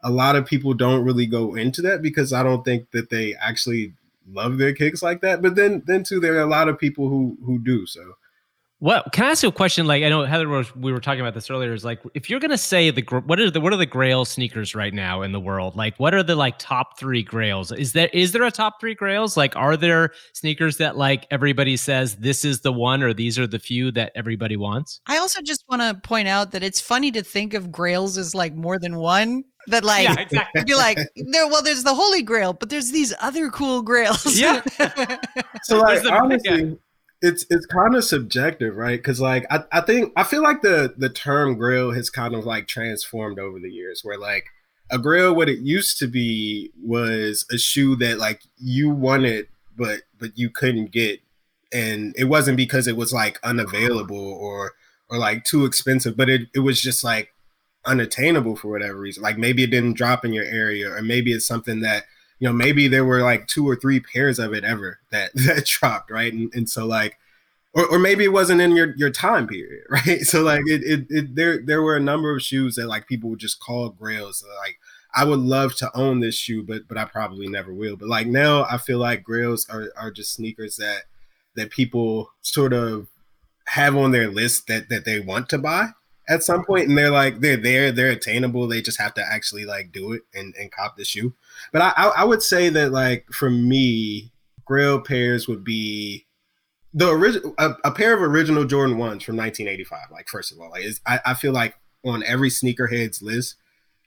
a lot of people don't really go into that because i don't think that they actually love their kicks like that. But then then too there are a lot of people who who do. So what can I ask you a question? Like I know Heather was, we were talking about this earlier. Is like if you're gonna say the what are the what are the Grail sneakers right now in the world? Like what are the like top three Grails? Is there is there a top three Grails? Like are there sneakers that like everybody says this is the one or these are the few that everybody wants? I also just want to point out that it's funny to think of Grails as like more than one that like yeah, exactly. be like there well there's the holy grail but there's these other cool grails yeah so like honestly it's it's kind of subjective, right? Because like I, I think I feel like the the term grail has kind of like transformed over the years, where like a grail, what it used to be was a shoe that like you wanted, but but you couldn't get, and it wasn't because it was like unavailable or or like too expensive, but it it was just like unattainable for whatever reason. Like maybe it didn't drop in your area, or maybe it's something that you know maybe there were like two or three pairs of it ever that that dropped right? And, and so like or, or maybe it wasn't in your your time period right? So like it, it, it there there were a number of shoes that like people would just call grails like I would love to own this shoe, but but I probably never will. But like now, I feel like grails are, are just sneakers that that people sort of have on their list that that they want to buy at some point and they're like they're there they're attainable they just have to actually like do it and, and cop the shoe but I, I would say that like for me grail pairs would be the original a, a pair of original Jordan ones from 1985. Like first of all, like is, I, I feel like on every sneakerhead's list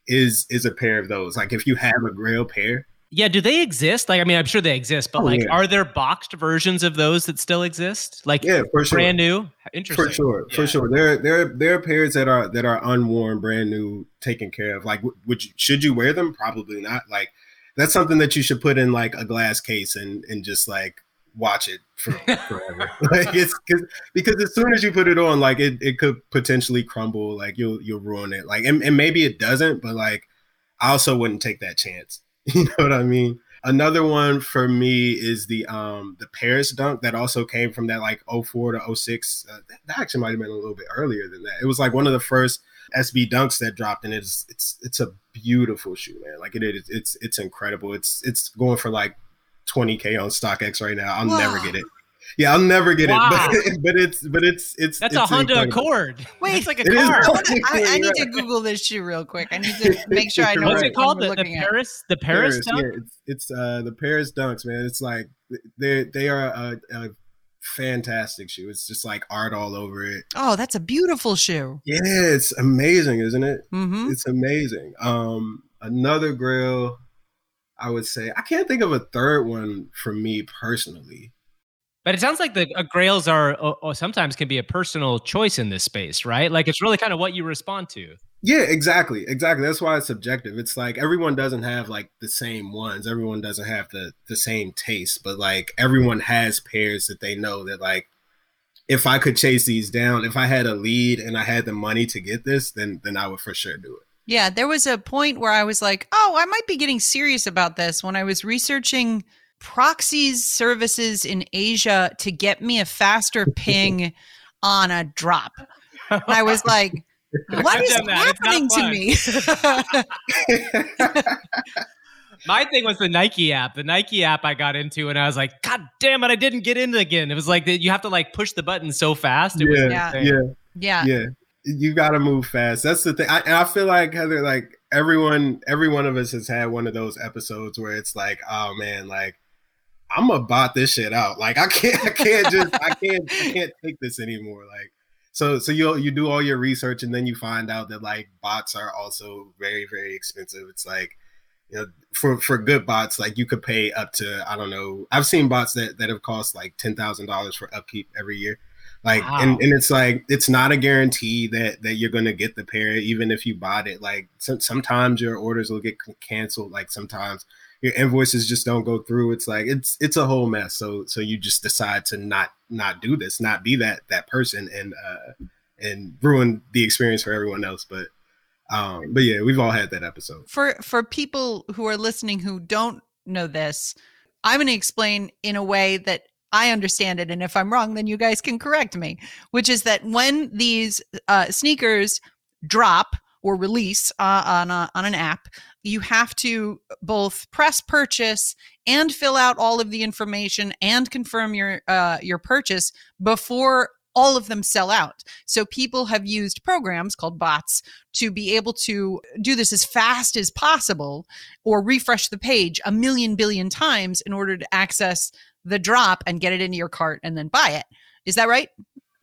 is is a pair of those. Like if you have a Grail pair, Yeah, do they exist? Like, I mean, I'm sure they exist, but Oh, like, yeah. are there boxed versions of those that still exist? Like, yeah, for sure. brand new? Interesting. For sure, Yeah. for sure. There, there, there are pairs that are that are unworn, brand new, taken care of. Like, would you, should you wear them? Probably not. Like, that's something that you should put in like a glass case and and just like watch it for, forever. like, it's cause, because as soon as you put it on, like it, it could potentially crumble. Like you'll you'll ruin it. Like, and, and maybe it doesn't, but like I also wouldn't take that chance. You know what I mean? Another one for me is the um the Paris dunk that also came from that like 04 to 06. Uh, that, that actually might have been a little bit earlier than that. It was like one of the first SB dunks that dropped, and it's it's it's a beautiful shoe, man. Like it is, it's it's incredible. It's it's going for like 20k on StockX right now. I'll never get it. Yeah, I'll never get Wow. it. But, but it's but it's it's That's it's a Honda incredible. Accord. Wait, it's like a It is car. I, wanna- I, I need to Google this shoe real quick. I need to make sure I know What's what it called? The, the looking at. Paris? The Paris, dunk? Yeah, it's it's uh the Paris dunks, man. It's like they they are a, a fantastic shoe. It's just like art all over it. Oh, that's a beautiful shoe. Yeah, it's amazing, isn't it? Mm-hmm. It's amazing. Um, another grail, I would say. I can't think of a third one for me personally. But it sounds like the uh, grails are uh, uh, sometimes can be a personal choice in this space, right? Like it's really kind of what you respond to. Yeah, exactly, exactly. That's why it's subjective. It's like everyone doesn't have like the same ones. Everyone doesn't have the the same taste, but like everyone has pairs that they know that like if I could chase these down, if I had a lead and I had the money to get this, then then I would for sure do it. Yeah, there was a point where I was like, oh, I might be getting serious about this when I was researching proxies services in Asia to get me a faster ping on a drop. And I was like, what I've is done that. It's not happening to me? My thing was the Nike app. The Nike app I got into, and I was like, God damn it, I didn't get in again. It was like that you have to like push the button so fast. It yeah, insane. yeah. yeah. yeah you got to move fast that's the thing I, and i feel like heather like everyone every one of us has had one of those episodes where it's like oh man like i'm gonna bot this shit out. Like i can't i can't just i can't i can't take this anymore. Like so so you you do all your research and then you find out that like bots are also very very expensive. It's like you know for for good bots like you could pay up to i don't know i've seen bots that that have cost like $10000 for upkeep every year. Like Wow. and, and it's like it's not a guarantee that that you're gonna get the pair even if you bought it. Like some, sometimes your orders will get canceled. Like sometimes your invoices just don't go through. It's like it's it's a whole mess. So so you just decide to not not do this not be that that person and uh and ruin the experience for everyone else. But um but yeah we've all had that episode. For for people who are listening who don't know this, I'm going to explain in a way that I understand it, and if I'm wrong, then you guys can correct me. Which is that when these uh, sneakers drop or release uh, on a, on an app, you have to both press purchase and fill out all of the information and confirm your uh, your purchase before all of them sell out. So people have used programs called bots to be able to do this as fast as possible or refresh the page a million billion times in order to access the drop and get it into your cart and then buy it. Is that right?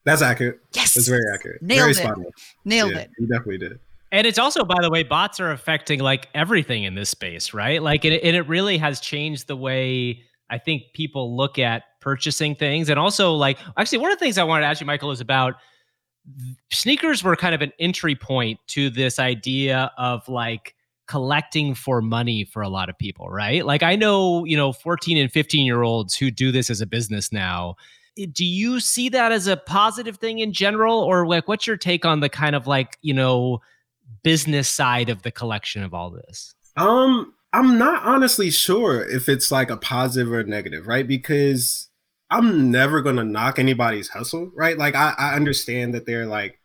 that's accurate Yes. that's very accurate Nailed very it. Nailed Yeah, it. you definitely did And it's also, by the way, bots are affecting like everything in this space, right? Like, and it, and it really has changed the way I think people look at purchasing things. And also, like, actually, one of the things I wanted to ask you, Michael, is about sneakers were kind of an entry point to this idea of like collecting for money for a lot of people, right? Like, I know, you know, 14 and 15 year olds who do this as a business now. Do you see that as a positive thing in general? Or like, what's your take on the kind of like, you know, business side of the collection of all this? Um, I'm not honestly sure if it's like a positive or a negative, right? Because I'm never gonna knock anybody's hustle, right? Like I, I understand that they're like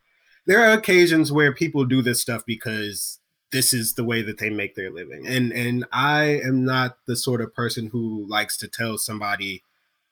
there are occasions where people do this stuff because this is the way that they make their living. And and I am not the sort of person who likes to tell somebody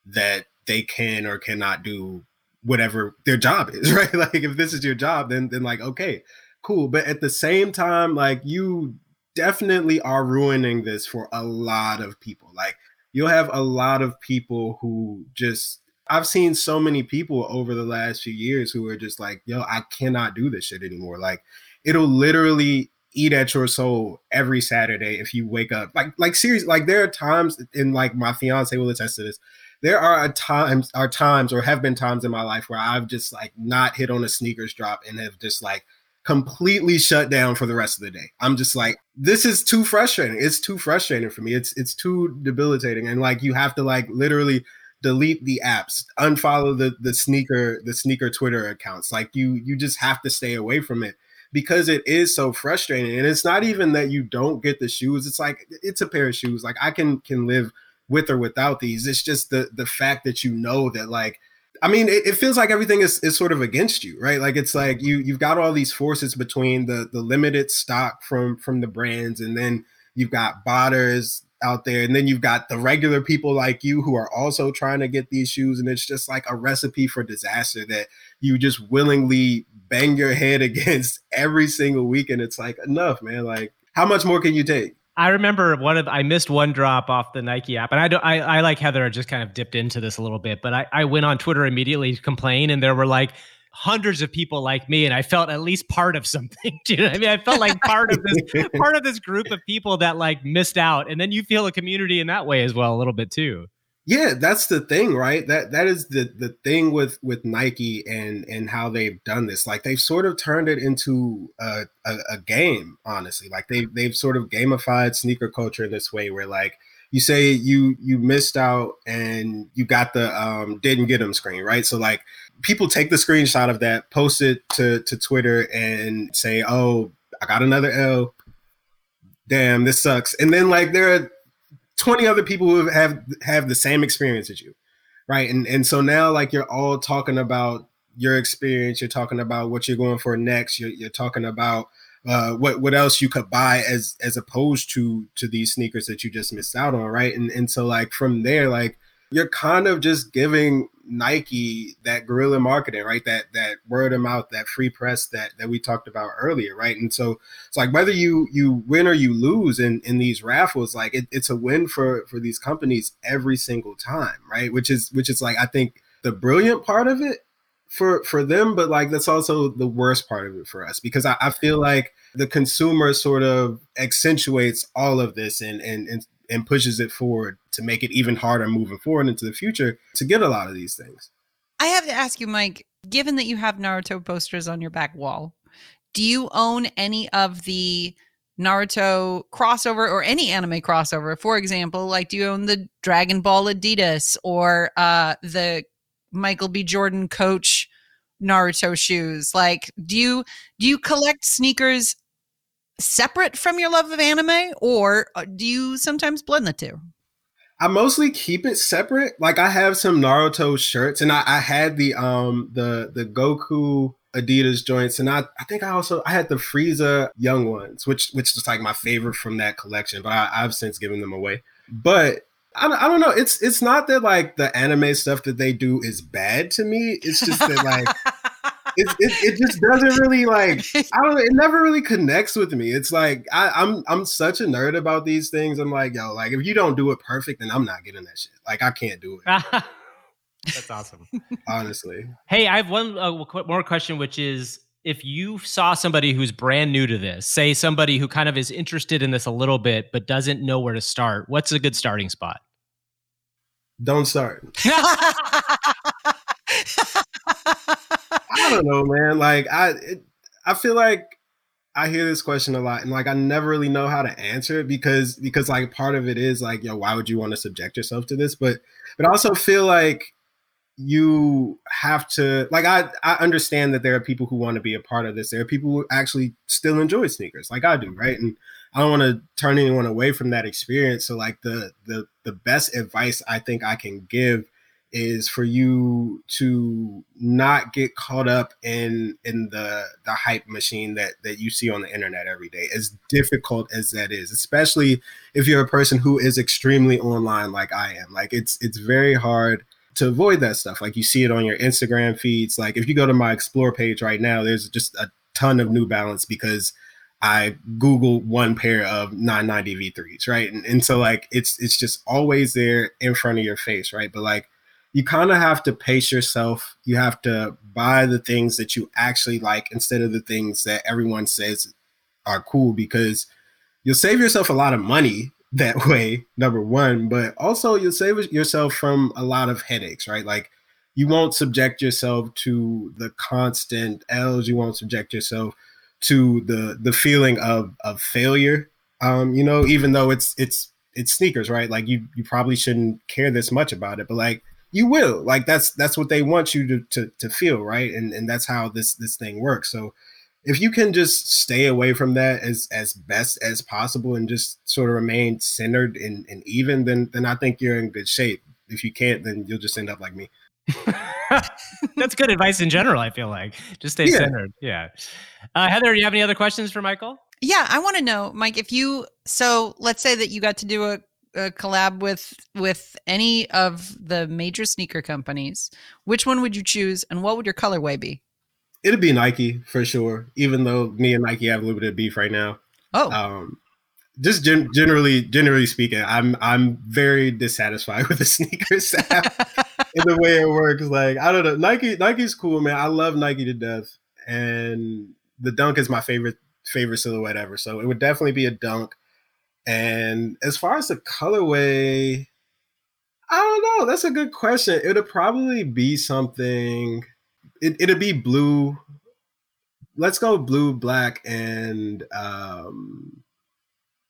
that they can or cannot do whatever their job is, right? Like if this is your job, then then like okay, cool. But at the same time, like you definitely are ruining this for a lot of people. Like you'll have a lot of people who just I've seen so many people over the last few years who are just like, yo, I cannot do this shit anymore. Like, it'll literally eat at your soul every Saturday if you wake up. Like, like seriously, like there are times, and like my fiance will attest to this. There are times, are times, or have been times in my life where I've just like not hit on a sneakers drop and have just like completely shut down for the rest of the day. I'm just like, this is too frustrating. It's too frustrating for me. It's it's too debilitating, and like you have to like literally delete the apps, unfollow the the sneaker the sneaker Twitter accounts. Like you you just have to stay away from it because it is so frustrating. And it's not even that you don't get the shoes. It's like it's a pair of shoes. Like I can can live with or without these. It's just the the fact that you know that like I mean, it, it, feels like everything is, is sort of against you, right? Like it's like you you've got all these forces between the the limited stock from from the brands, and then you've got botters out there, and then you've got the regular people like you who are also trying to get these shoes, and it's just like a recipe for disaster that you just willingly bang your head against every single week, and it's like enough, man. Like how much more can you take? I remember one of I missed one drop off the Nike app, and I don't. I, I like Heather I just kind of dipped into this a little bit, but I, I went on Twitter immediately to complain, and there were like hundreds of people like me, and I felt at least part of something. Do I mean? I felt like part of this part of this group of people that like missed out, and then you feel a community in that way as well, a little bit too. Yeah, that's the thing, right? That that is the the thing with with Nike and and how they've done this. Like they've sort of turned it into a, a, a game, honestly. Like they they've sort of gamified sneaker culture in this way, where like you say you you missed out and you got the um didn't get them screen, right? So like people take the screenshot of that, post it to to Twitter, and say, "Oh, I got another L." Damn, this sucks. And then like there are 20 other people who have have the same experience as you right? And and so now like you're all talking about your experience you're talking about what you're going for next you're, you're talking about uh, what what else you could buy as as opposed to to these sneakers that you just missed out on right? And and so like from there like you're kind of just giving Nike that guerrilla marketing, right? That that word of mouth, that free press that that we talked about earlier, right? And so it's like whether you you win or you lose in in these raffles, like it, it's a win for for these companies every single time, right? Which is which is like I think the brilliant part of it for for them, but like that's also the worst part of it for us because I, I feel like the consumer sort of accentuates all of this and and and and pushes it forward to make it even harder moving forward into the future to get a lot of these things. I have to ask you, Mike, given that you have Naruto posters on your back wall, do you own any of the Naruto crossover or any anime crossover? For example, like do you own the Dragon Ball Adidas or uh, the Michael B. Jordan coach Naruto shoes? Like, do you do you collect sneakers separate from your love of anime, or uh, do you sometimes blend the two? I mostly keep it separate. Like I have some Naruto shirts, and I, I had the um the the Goku Adidas joints, and I I think I also I had the Frieza Young ones, which which is like my favorite from that collection, but I, I've since given them away. But I, I don't know. It's it's not that like the anime stuff that they do is bad to me. It's just that like it, it, it, just doesn't really like I don't it never really connects with me. It's like I, I'm I'm such a nerd about these things. I'm like, yo, like if you don't do it perfect, then I'm not getting that shit. Like I can't do it. That's awesome. Honestly. Hey, I have one uh, more question, which is if you saw somebody who's brand new to this, say somebody who kind of is interested in this a little bit but doesn't know where to start, what's a good starting spot? Don't start. I don't know, man. Like I, it, I feel like I hear this question a lot, and like I never really know how to answer it because because like part of it is like, yo, why would you want to subject yourself to this? But but I also feel like you have to like I I understand that there are people who want to be a part of this. There are people who actually still enjoy sneakers, like I do, right? And I don't want to turn anyone away from that experience. So like the the the best advice I think I can give is for you to not get caught up in in the the hype machine that that you see on the internet every day as difficult as that is especially if you're a person who is extremely online like I am like it's it's very hard to avoid that stuff like you see it on your Instagram feeds like if you go to my explore page right now there's just a ton of New Balance because I Google one pair of 990 V3s, right? And, and so like it's it's just always there in front of your face, right? But like you kind of have to pace yourself. You have to buy the things that you actually like instead of the things that everyone says are cool because you'll save yourself a lot of money that way, number one, but also you'll save yourself from a lot of headaches, right? Like you won't subject yourself to the constant L's, you won't subject yourself to the the feeling of of failure. Um, you know, even though it's it's it's sneakers, right? Like you you probably shouldn't care this much about it, but like you will. Like that's that's what they want you to to, to feel, right? And and that's how this this thing works. So if you can just stay away from that as as best as possible and just sort of remain centered and, and even, then then I think you're in good shape. If you can't, then you'll just end up like me. That's good advice in general. I feel like just stay yeah. centered. Yeah. Uh, Heather, do you have any other questions for Michael? Yeah, I want to know, Mike, if you so let's say that you got to do a, a, collab with with any of the major sneaker companies, which one would you choose, and what would your colorway be? It'd be Nike for sure. Even though me and Nike have a little bit of beef right now. Oh. Um, just gen- generally, generally speaking, I'm I'm very dissatisfied with the sneakers app in the way it works. Like I don't know, Nike Nike's cool, man. I love Nike to death, and the Dunk is my favorite favorite silhouette ever. So it would definitely be a Dunk. And as far as the colorway, I don't know. That's a good question. It would probably be something. It, it'd be blue. Let's go blue, black, and um,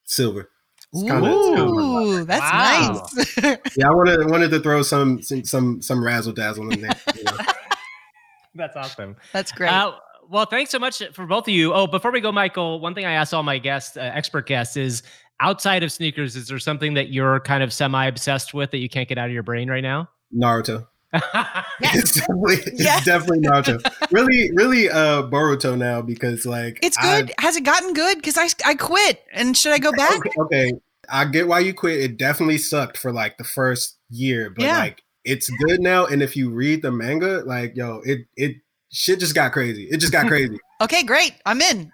silver. Ooh, that's wow. nice. yeah, I wanted wanted to throw some some some razzle dazzle in there. You know? That's awesome. That's great. Uh, well, thanks so much for both of you. Oh, before we go, Michael, one thing I asked all my guests, uh, expert guests, is outside of sneakers, is there something that you're kind of semi obsessed with that you can't get out of your brain right now? Naruto. it's definitely it's definitely Naruto. really, really uh Boruto now because like it's good. I've, Has it gotten good? Because I I quit and should I go back? Okay, okay, I get why you quit. It definitely sucked for like the first year, but yeah. like it's good now. And if you read the manga, like yo, it it shit just got crazy. It just got crazy. okay, great. I'm in.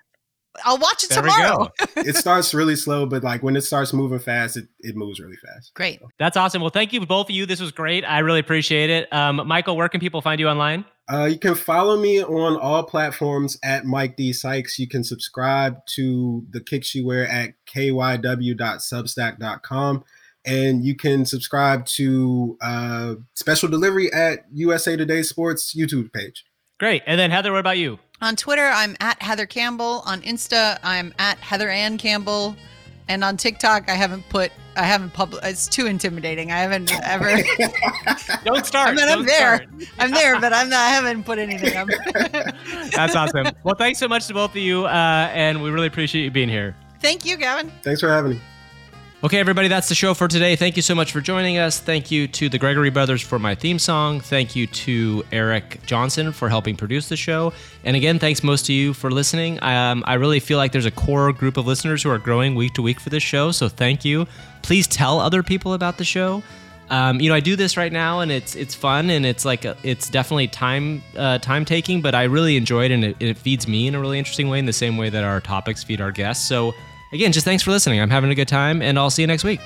I'll watch it there tomorrow. it starts really slow, but like when it starts moving fast, it, it moves really fast. Great. That's awesome. Well, thank you both of you. This was great. I really appreciate it. Um, Michael, where can people find you online? Uh, you can follow me on all platforms at Mike D Sykes. You can subscribe to the kicks you wear at kyw.substack.com. And you can subscribe to uh, special delivery at USA Today Sports YouTube page. Great. And then Heather, what about you? On Twitter, I'm at Heather Campbell. On Insta, I'm at Heather Ann Campbell. And on TikTok, I haven't put, I haven't published. It's too intimidating. I haven't ever. Don't start. I mean, I'm there. Start. I'm there, but I'm not. I haven't put anything up. That's awesome. Well, thanks so much to both of you, uh, and we really appreciate you being here. Thank you, Gavin. Thanks for having me. Okay, everybody, that's the show for today. Thank you so much for joining us. Thank you to the Gregory Brothers for my theme song. Thank you to Eric Johnson for helping produce the show. And again, thanks most to you for listening. Um, I really feel like there's a core group of listeners who are growing week to week for this show. So thank you. Please tell other people about the show. Um, you know, I do this right now, and it's it's fun, and it's like a, it's definitely time uh, time taking, but I really enjoy it, and it, it feeds me in a really interesting way, in the same way that our topics feed our guests. So Again, just thanks for listening. I'm having a good time, and I'll see you next week.